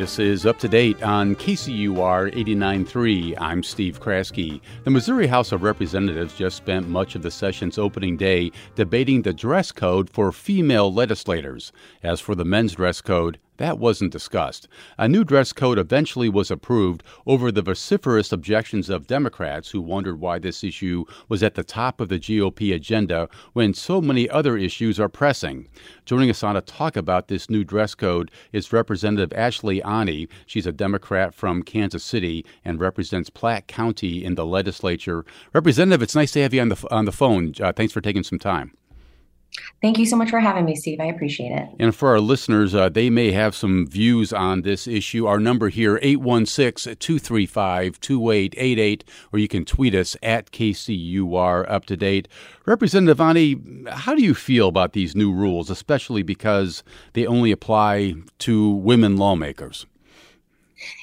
This is up to date on KCUR 89.3. I'm Steve Kraske. The Missouri House of Representatives just spent much of the session's opening day debating the dress code for female legislators. As for the men's dress code, that wasn't discussed. A new dress code eventually was approved over the vociferous objections of Democrats who wondered why this issue was at the top of the GOP agenda when so many other issues are pressing. Joining us on to talk about this new dress code is Representative Ashley Aune. She's a Democrat from Kansas City and represents Platte County in the legislature. Representative, it's nice to have you on the on the phone. Uh, thanks for taking some time. Thank you so much for having me, Steve. I appreciate it. And for our listeners, uh, they may have some views on this issue. Our number here, 816-235-2888, or you can tweet us at KCUR up to date. Representative Aune, how do you feel about these new rules, especially because they only apply to women lawmakers?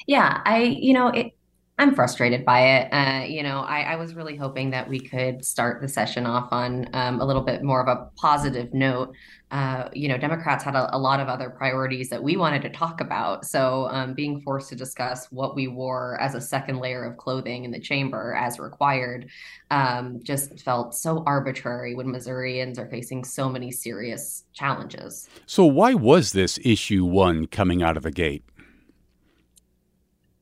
Yeah, I, you know, it, I'm frustrated by it. Uh, you know, I, I, was really hoping that we could start the session off on um, a little bit more of a positive note. Uh, you know, Democrats had a, a, lot of other priorities that we wanted to talk about. So, um, being forced to discuss what we wore as a second layer of clothing in the chamber as required um, just felt so arbitrary when Missourians are facing so many serious challenges. So, why was this issue one coming out of the gate?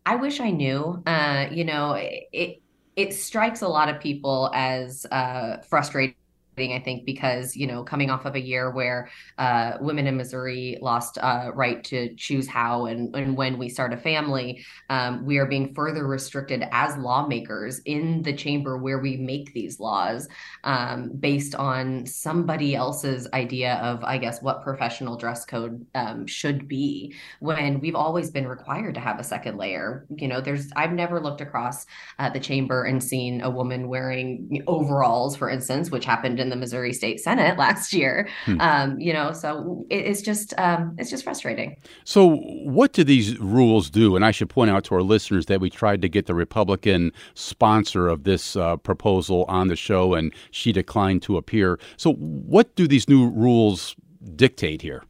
I wish I knew. Uh, you know, it it strikes a lot of people as uh, frustrating I think, because you know, coming off of a year where uh, women in Missouri lost uh, right to choose how and, and when we start a family, um, we are being further restricted as lawmakers in the chamber where we make these laws um, based on somebody else's idea of, I guess, what professional dress code um, should be. When we've always been required to have a second layer, you know, there's I've never looked across uh, the chamber and seen a woman wearing overalls, for instance, which happened in the Missouri State Senate last year. Hmm. Um, you know, so it, it's just um, it's just frustrating. So, what do these rules do? And I should point out to our listeners that we tried to get the Republican sponsor of this uh, proposal on the show, and she declined to appear. So, what do these new rules dictate here?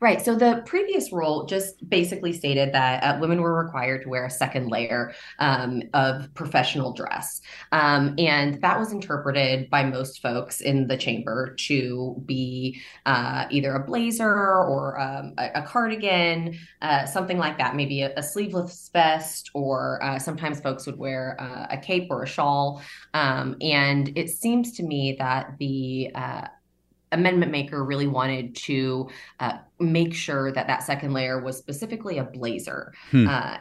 Right. So the previous rule just basically stated that uh, women were required to wear a second layer um, of professional dress. Um, and that was interpreted by most folks in the chamber to be uh, either a blazer or um, a, a, cardigan, uh, something like that, maybe a, a sleeveless vest, or uh, sometimes folks would wear uh, a cape or a shawl. Um, and it seems to me that the uh, amendment maker really wanted to uh, make sure that that second layer was specifically a blazer. Hmm. Uh,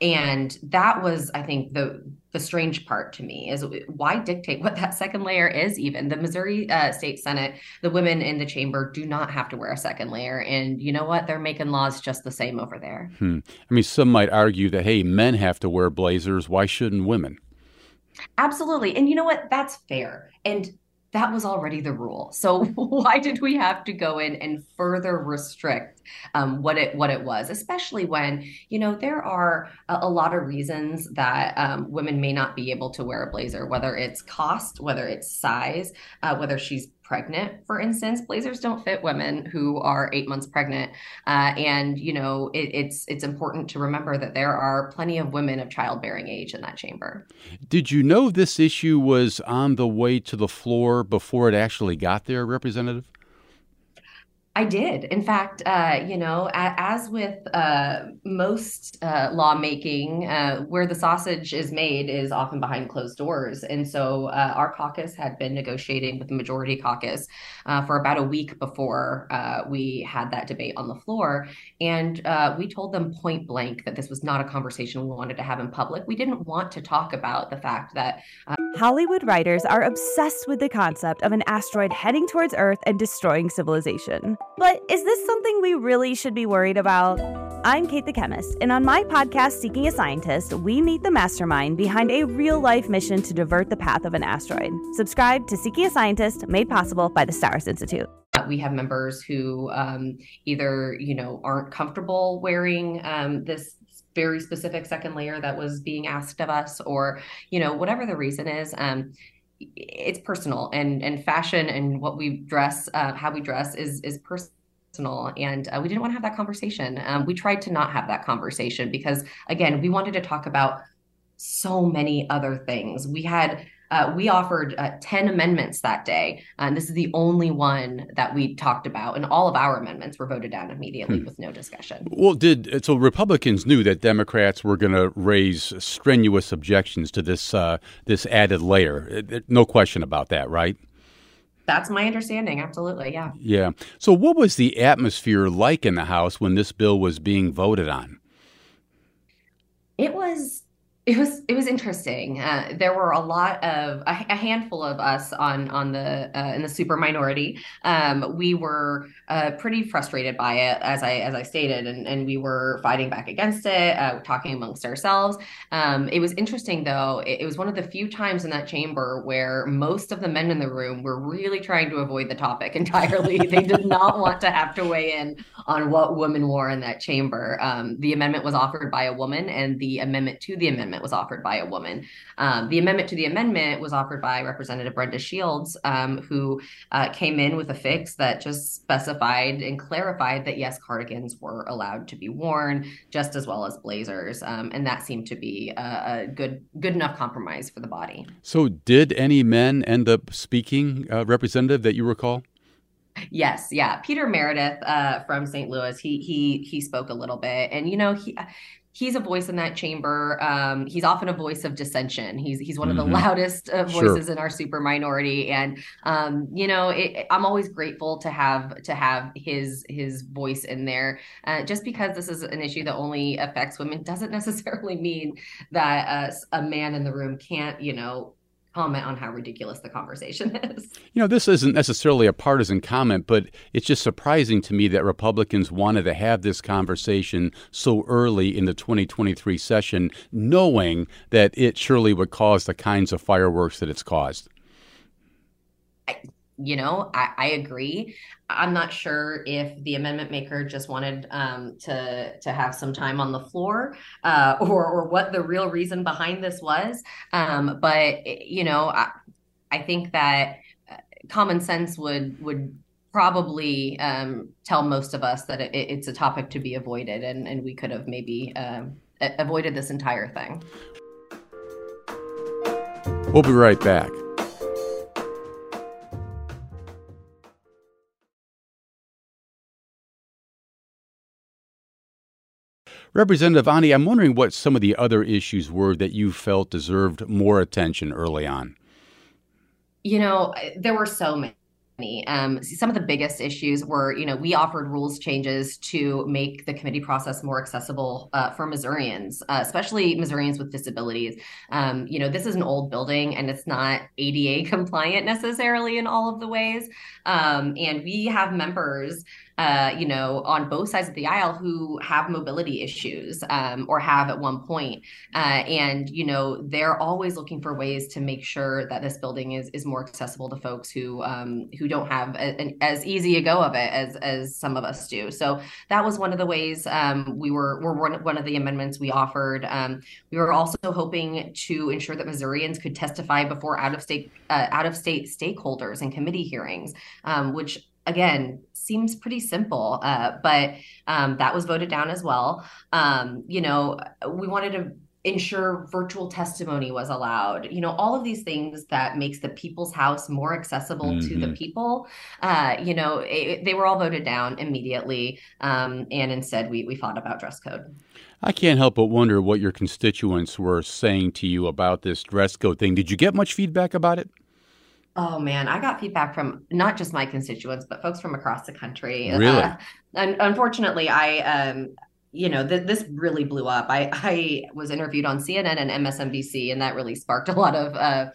and that was, I think, the the strange part to me is why dictate what that second layer is. Even the Missouri uh, State Senate, the women in the chamber do not have to wear a second layer, and you know what? They're making laws just the same over there. Hmm. I mean, some might argue that hey, men have to wear blazers. Why shouldn't women? Absolutely, and you know what? That's fair. And that was already the rule. So why did we have to go in and further restrict um, what it what it was? Especially when you know there are a, a lot of reasons that um, women may not be able to wear a blazer, whether it's cost, whether it's size, uh, whether she's pregnant, for instance, blazers don't fit women who are eight months pregnant. Uh, and you know, it, it's it's important to remember that there are plenty of women of childbearing age in that chamber. Did you know this issue was on the way to the floor before it actually got there, Representative? I did. In fact, uh, you know, as with uh, most uh, lawmaking, uh, where the sausage is made is often behind closed doors. And so uh, our caucus had been negotiating with the majority caucus uh, for about a week before we had that debate on the floor. And we told them point blank that this was not a conversation we wanted to have in public. We didn't want to talk about the fact that. Hollywood writers are obsessed with the concept of an asteroid heading towards Earth and destroying civilization. But is this something we really should be worried about? I'm Kate the Chemist, and on my podcast, Seeking a Scientist, we meet the mastermind behind a real life mission to divert the path of an asteroid. Subscribe to Seeking a Scientist, made possible by the STARRS Institute. We have members who um, either, you know, aren't comfortable wearing um, this very specific second layer that was being asked of us, or, you know, whatever the reason is. Um, it's personal and and fashion and what we dress uh, how we dress is is personal. And uh, we didn't want to have that conversation. Um, we tried to not have that conversation because again we wanted to talk about so many other things. We had uh, we offered uh, 10 amendments that day. And this is the only one that we talked about. And all of our amendments were voted down immediately hmm. with no discussion. Well, did so Republicans knew that Democrats were going to raise strenuous objections to this uh, this added layer. Uh, no question about that, right? That's my understanding. Absolutely. Yeah. Yeah. So, what was the atmosphere like in the House when this bill was being voted on? It was it was it was interesting. Uh, there were a lot of a, a, handful of us on on the uh, in the super minority. Um, we were uh, pretty frustrated by it, as I as I stated, and and we were fighting back against it, uh, talking amongst ourselves. Um, it was interesting though. It, it, was one of the few times in that chamber where most of the men in the room were really trying to avoid the topic entirely. they did not want to have to weigh in on what women wore in that chamber. Um, the amendment was offered by a woman, and the amendment to the amendment amendment was offered by a woman. Um, the amendment to the amendment was offered by Representative Brenda Shields, um, who uh, came in with a fix that just specified and clarified that yes, cardigans were allowed to be worn just as well as blazers, um, and that seemed to be a, a, good good enough compromise for the body. So, did any men end up speaking, uh, Representative, that you recall? Yes, yeah. Peter Merideth uh, from St. Louis, he he he spoke a little bit, and you know he he's a voice in that chamber. Um, he's often a voice of dissension. He's he's one mm-hmm. of the mm-hmm. loudest uh, voices sure. in our super minority, and um, you know, it, I'm always grateful to have to have his his voice in there. Uh, just because this is an issue that only affects women doesn't necessarily mean that uh, a man in the room can't, you know, comment on how ridiculous the conversation is. You know, this isn't necessarily a partisan comment, but it's just surprising to me that Republicans wanted to have this conversation so early in the 2023 session, knowing that it surely would cause the kinds of fireworks that it's caused. You know, I, I agree. I'm not sure if the amendment maker just wanted um, to to have some time on the floor, uh, or or what the real reason behind this was. Um, but you know, I, I think that uh, common sense would would probably um, tell most of us that it, it's a topic to be avoided, and and we could have maybe uh, avoided this entire thing. We'll be right back. Representative Aune, I'm wondering what some of the other issues were that you felt deserved more attention early on. You know, there were so many. Um, some of the biggest issues were, you know, we offered rules changes to make the committee process more accessible uh, for Missourians, uh, especially Missourians with disabilities. Um, you know, this is an old building and it's not ADA compliant necessarily in all of the ways. Um, and we have members uh, you know, on both sides of the aisle who have mobility issues um, or have at one point. Uh, and, you know, they're always looking for ways to make sure that this building is is more accessible to folks who um, who don't have a, an, as easy a go of it as as some of us do. So that was one of the ways um, we were were one, one of the amendments we offered. Um, we were also hoping to ensure that Missourians could testify before out of state uh, out of state stakeholders and committee hearings, um, which again seems pretty simple uh, but um, that was voted down as well um, you know we wanted to ensure virtual testimony was allowed you know all of these things that makes the people's house more accessible mm-hmm. to the mm-hmm. people uh, you know it, they were all voted down immediately um, and instead we, we fought about dress code i can't help but wonder what your constituents were saying to you about this dress code thing did you get much feedback about it Oh man, I got feedback from not just my constituents, but folks from across the country. Really? Uh, and unfortunately, I um, you know, th- this really blew up. I, I was interviewed on CNN and MSNBC, and that really sparked a lot of uh,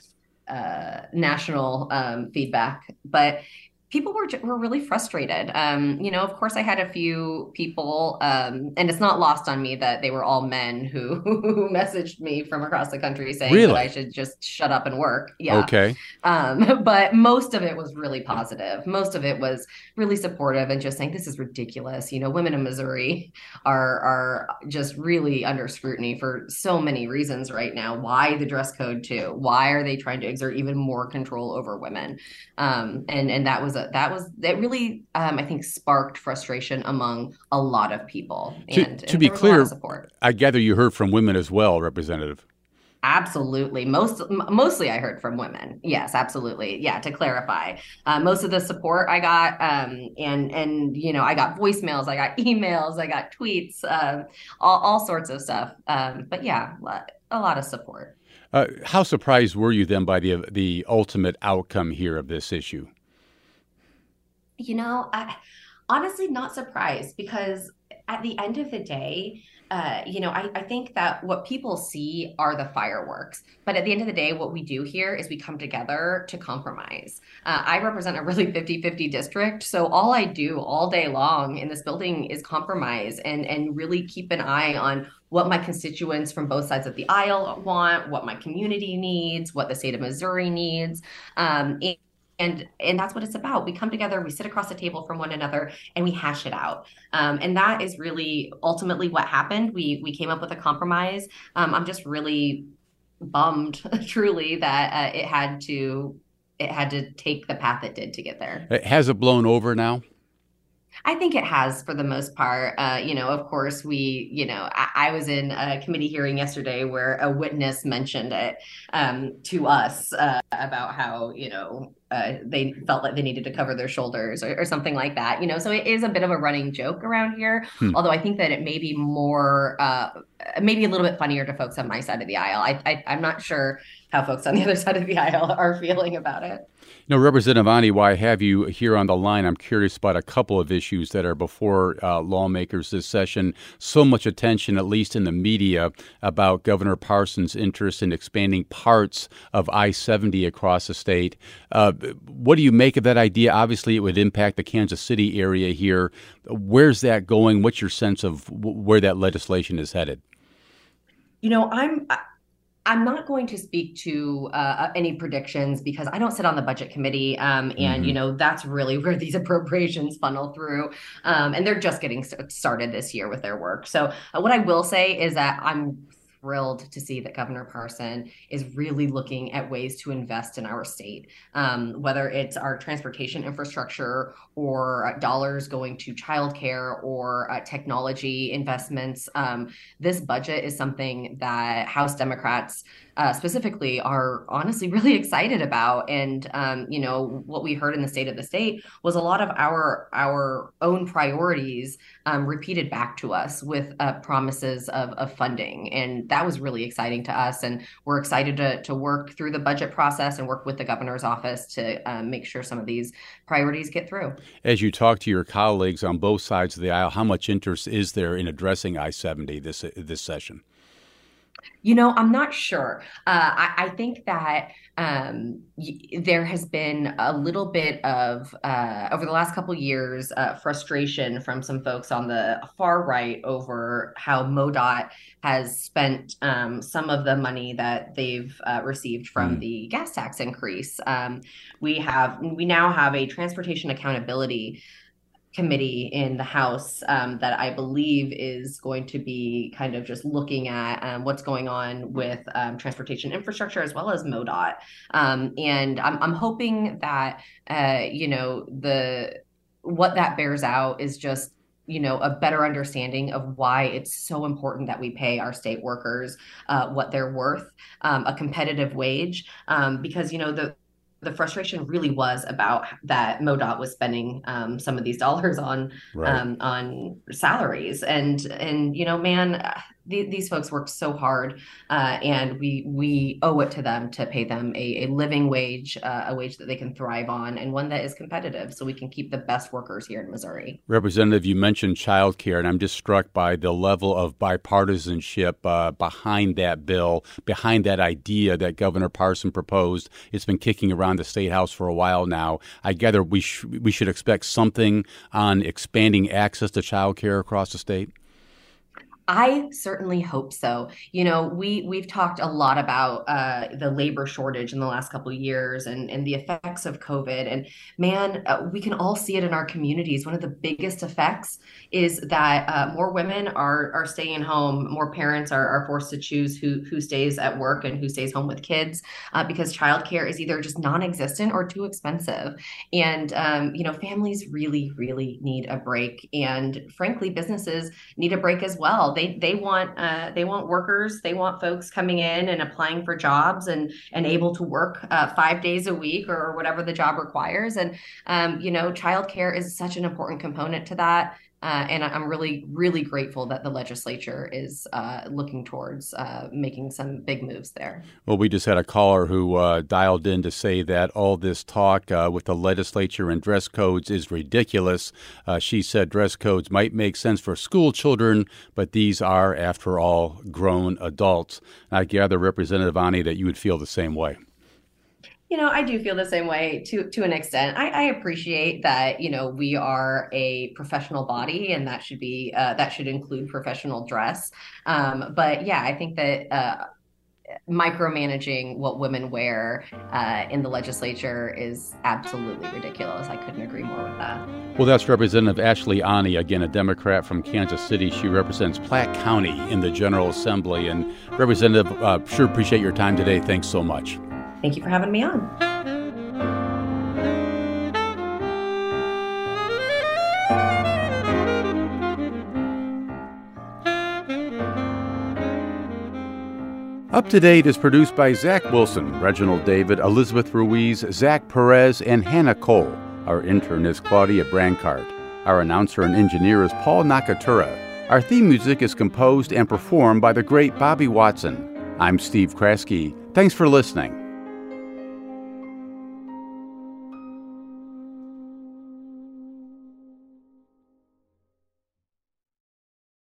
uh, national um, feedback. But people were were really frustrated. Um, you know, of course, I had a few people, um, and it's not lost on me that they were all men who, who messaged me from across the country saying really? that I should just shut up and work. Yeah. Okay. Um, but most of it was really positive. Most of it was really supportive and just saying this is ridiculous. You know, women in Missouri are are just really under scrutiny for so many reasons right now. Why the dress code too? Why are they trying to exert even more control over women? Um, and and that was a, that was that really um, I think sparked frustration among a lot of people. To, and, to and be clear, I gather you heard from women as well, Representative. Absolutely. Most mostly I heard from women. Yes, absolutely. Yeah, to clarify. Uh, most of the support I got um, and and you know, I got voicemails, I got emails, I got tweets, um, all, all sorts of stuff. Um, but yeah, a lot of support. Uh, how surprised were you then by the the ultimate outcome here of this issue? You know, I, honestly, not surprised because at the end of the day, uh, you know, I, I, think that what people see are the fireworks. But at the end of the day, what we do here is we come together to compromise. Uh, I represent a really 50 50 district. So all I do all day long in this building is compromise and, and really keep an eye on what my constituents from both sides of the aisle want, what my community needs, what the state of Missouri needs. Um, and, and that's what it's about. We come together we sit across the table from one another and we hash it out. Um, and that is really ultimately what happened. We we came up with a compromise. Um, i'm just really bummed truly that uh, it had to it had to take the path it did to get there. Has it blown over now? I think it has for the most part. Uh, you know, of course, we, you know, I, I, was in a committee hearing yesterday where a witness mentioned it um, to us uh, about how, you know, uh, they felt like they needed to cover their shoulders or, or, something like that. You know, so it is a bit of a running joke around here. Hmm. Although I think that it may be more, uh, maybe a little bit funnier to folks on my side of the aisle. I, I, I'm not sure how folks on the other side of the aisle are feeling about it. Now, Representative Aune, why have you here on the line, I'm curious about a couple of issues that are before uh, lawmakers this session. So much attention, at least in the media, about Governor Parson's interest in expanding parts of I 70 across the state. Uh, what do you make of that idea? Obviously, it would impact the Kansas City area here. Where's that going? What's your sense of where that legislation is headed? You know, I'm I'm not going to speak to uh, uh, any predictions because I don't sit on the budget committee, um, and mm-hmm. you know that's really where these appropriations funnel through, um, and they're just getting started this year with their work. So uh, what I will say is that I'm thrilled to see that Governor Parson is really looking at ways to invest in our state, um, whether it's our transportation infrastructure or dollars going to childcare or uh, technology investments. Um, this budget is something that House Democrats uh, specifically are honestly really excited about. And um, you know what we heard in the state of the state was a lot of our our own priorities um, repeated back to us with uh, promises of, of funding, and that was really exciting to us. And we're excited to to work through the budget process and work with the governor's office to um, make sure some of these priorities get through. As you talk to your colleagues on both sides of the aisle, how much interest is there in addressing I seventy this this session? You know, I'm not sure. Uh, I, I, think that um, y- there has been a little bit of uh, over the last couple years uh, frustration from some folks on the far right over how MoDOT has spent um, some of the money that they've uh, received from mm. the gas tax increase. Um, we have we now have a transportation accountability committee in the House um, that I believe is going to be kind of just looking at um, what's going on with um, transportation infrastructure as well as MoDOT. Um, and I'm, I'm hoping that, uh, you know, the what that bears out is just you know a better understanding of why it's so important that we pay our state workers uh, what they're worth um, a competitive wage um, because you know the the frustration really was about that MoDOT was spending um, some of these dollars on right. um, on salaries and and you know man these folks work so hard, uh, and we we owe it to them to pay them a, a living wage, uh, a wage that they can thrive on, and one that is competitive, so we can keep the best workers here in Missouri. Representative, you mentioned childcare, and I'm just struck by the level of bipartisanship uh, behind that bill, behind that idea that Governor Parson proposed. It's been kicking around the state house for a while now. I gather we sh- we should expect something on expanding access to childcare across the state. I certainly hope so. You know, we we've talked a lot about uh, the labor shortage in the last couple years and and the effects of COVID. And man, uh, we can all see it in our communities. One of the biggest effects is that uh, more women are are staying home. More parents are, are forced to choose who who stays at work and who stays home with kids uh, because childcare is either just non-existent or too expensive. And um, you know, families really really need a break, and frankly, businesses need a break as well they they want uh, they want workers they want folks coming in and applying for jobs and and able to work uh, five days a week or whatever the job requires. And um, you know childcare is such an important component to that uh, and I'm really, really grateful that the legislature is uh, looking towards uh, making some big moves there. Well, we just had a caller who uh, dialed in to say that all this talk uh, with the legislature and dress codes is ridiculous. Uh, she said dress codes might make sense for school children, but these are, after all, grown adults. I gather, Representative Aune, that you would feel the same way you know i do feel the same way to to an extent i, I appreciate that you know we are a professional body and that should be uh, that should include professional dress um, but yeah i think that uh, micromanaging what women wear uh, in the legislature is absolutely ridiculous. I couldn't agree more with that. Well, that's Representative Ashley Aune, again, a Democrat from Kansas City. She represents Platte County in the General Assembly. And, Representative, uh, sure appreciate your time today. Thanks so much. Thank you for having me on. Up to Date is produced by Zach Wilson, Reginald David, Elizabeth Ruiz, Zach Perez, and Hannah Cole. Our intern is Claudia Brancart. Our announcer and engineer is Paul Nakatura. Our theme music is composed and performed by the great Bobby Watson. I'm Steve Kraske. Thanks for listening.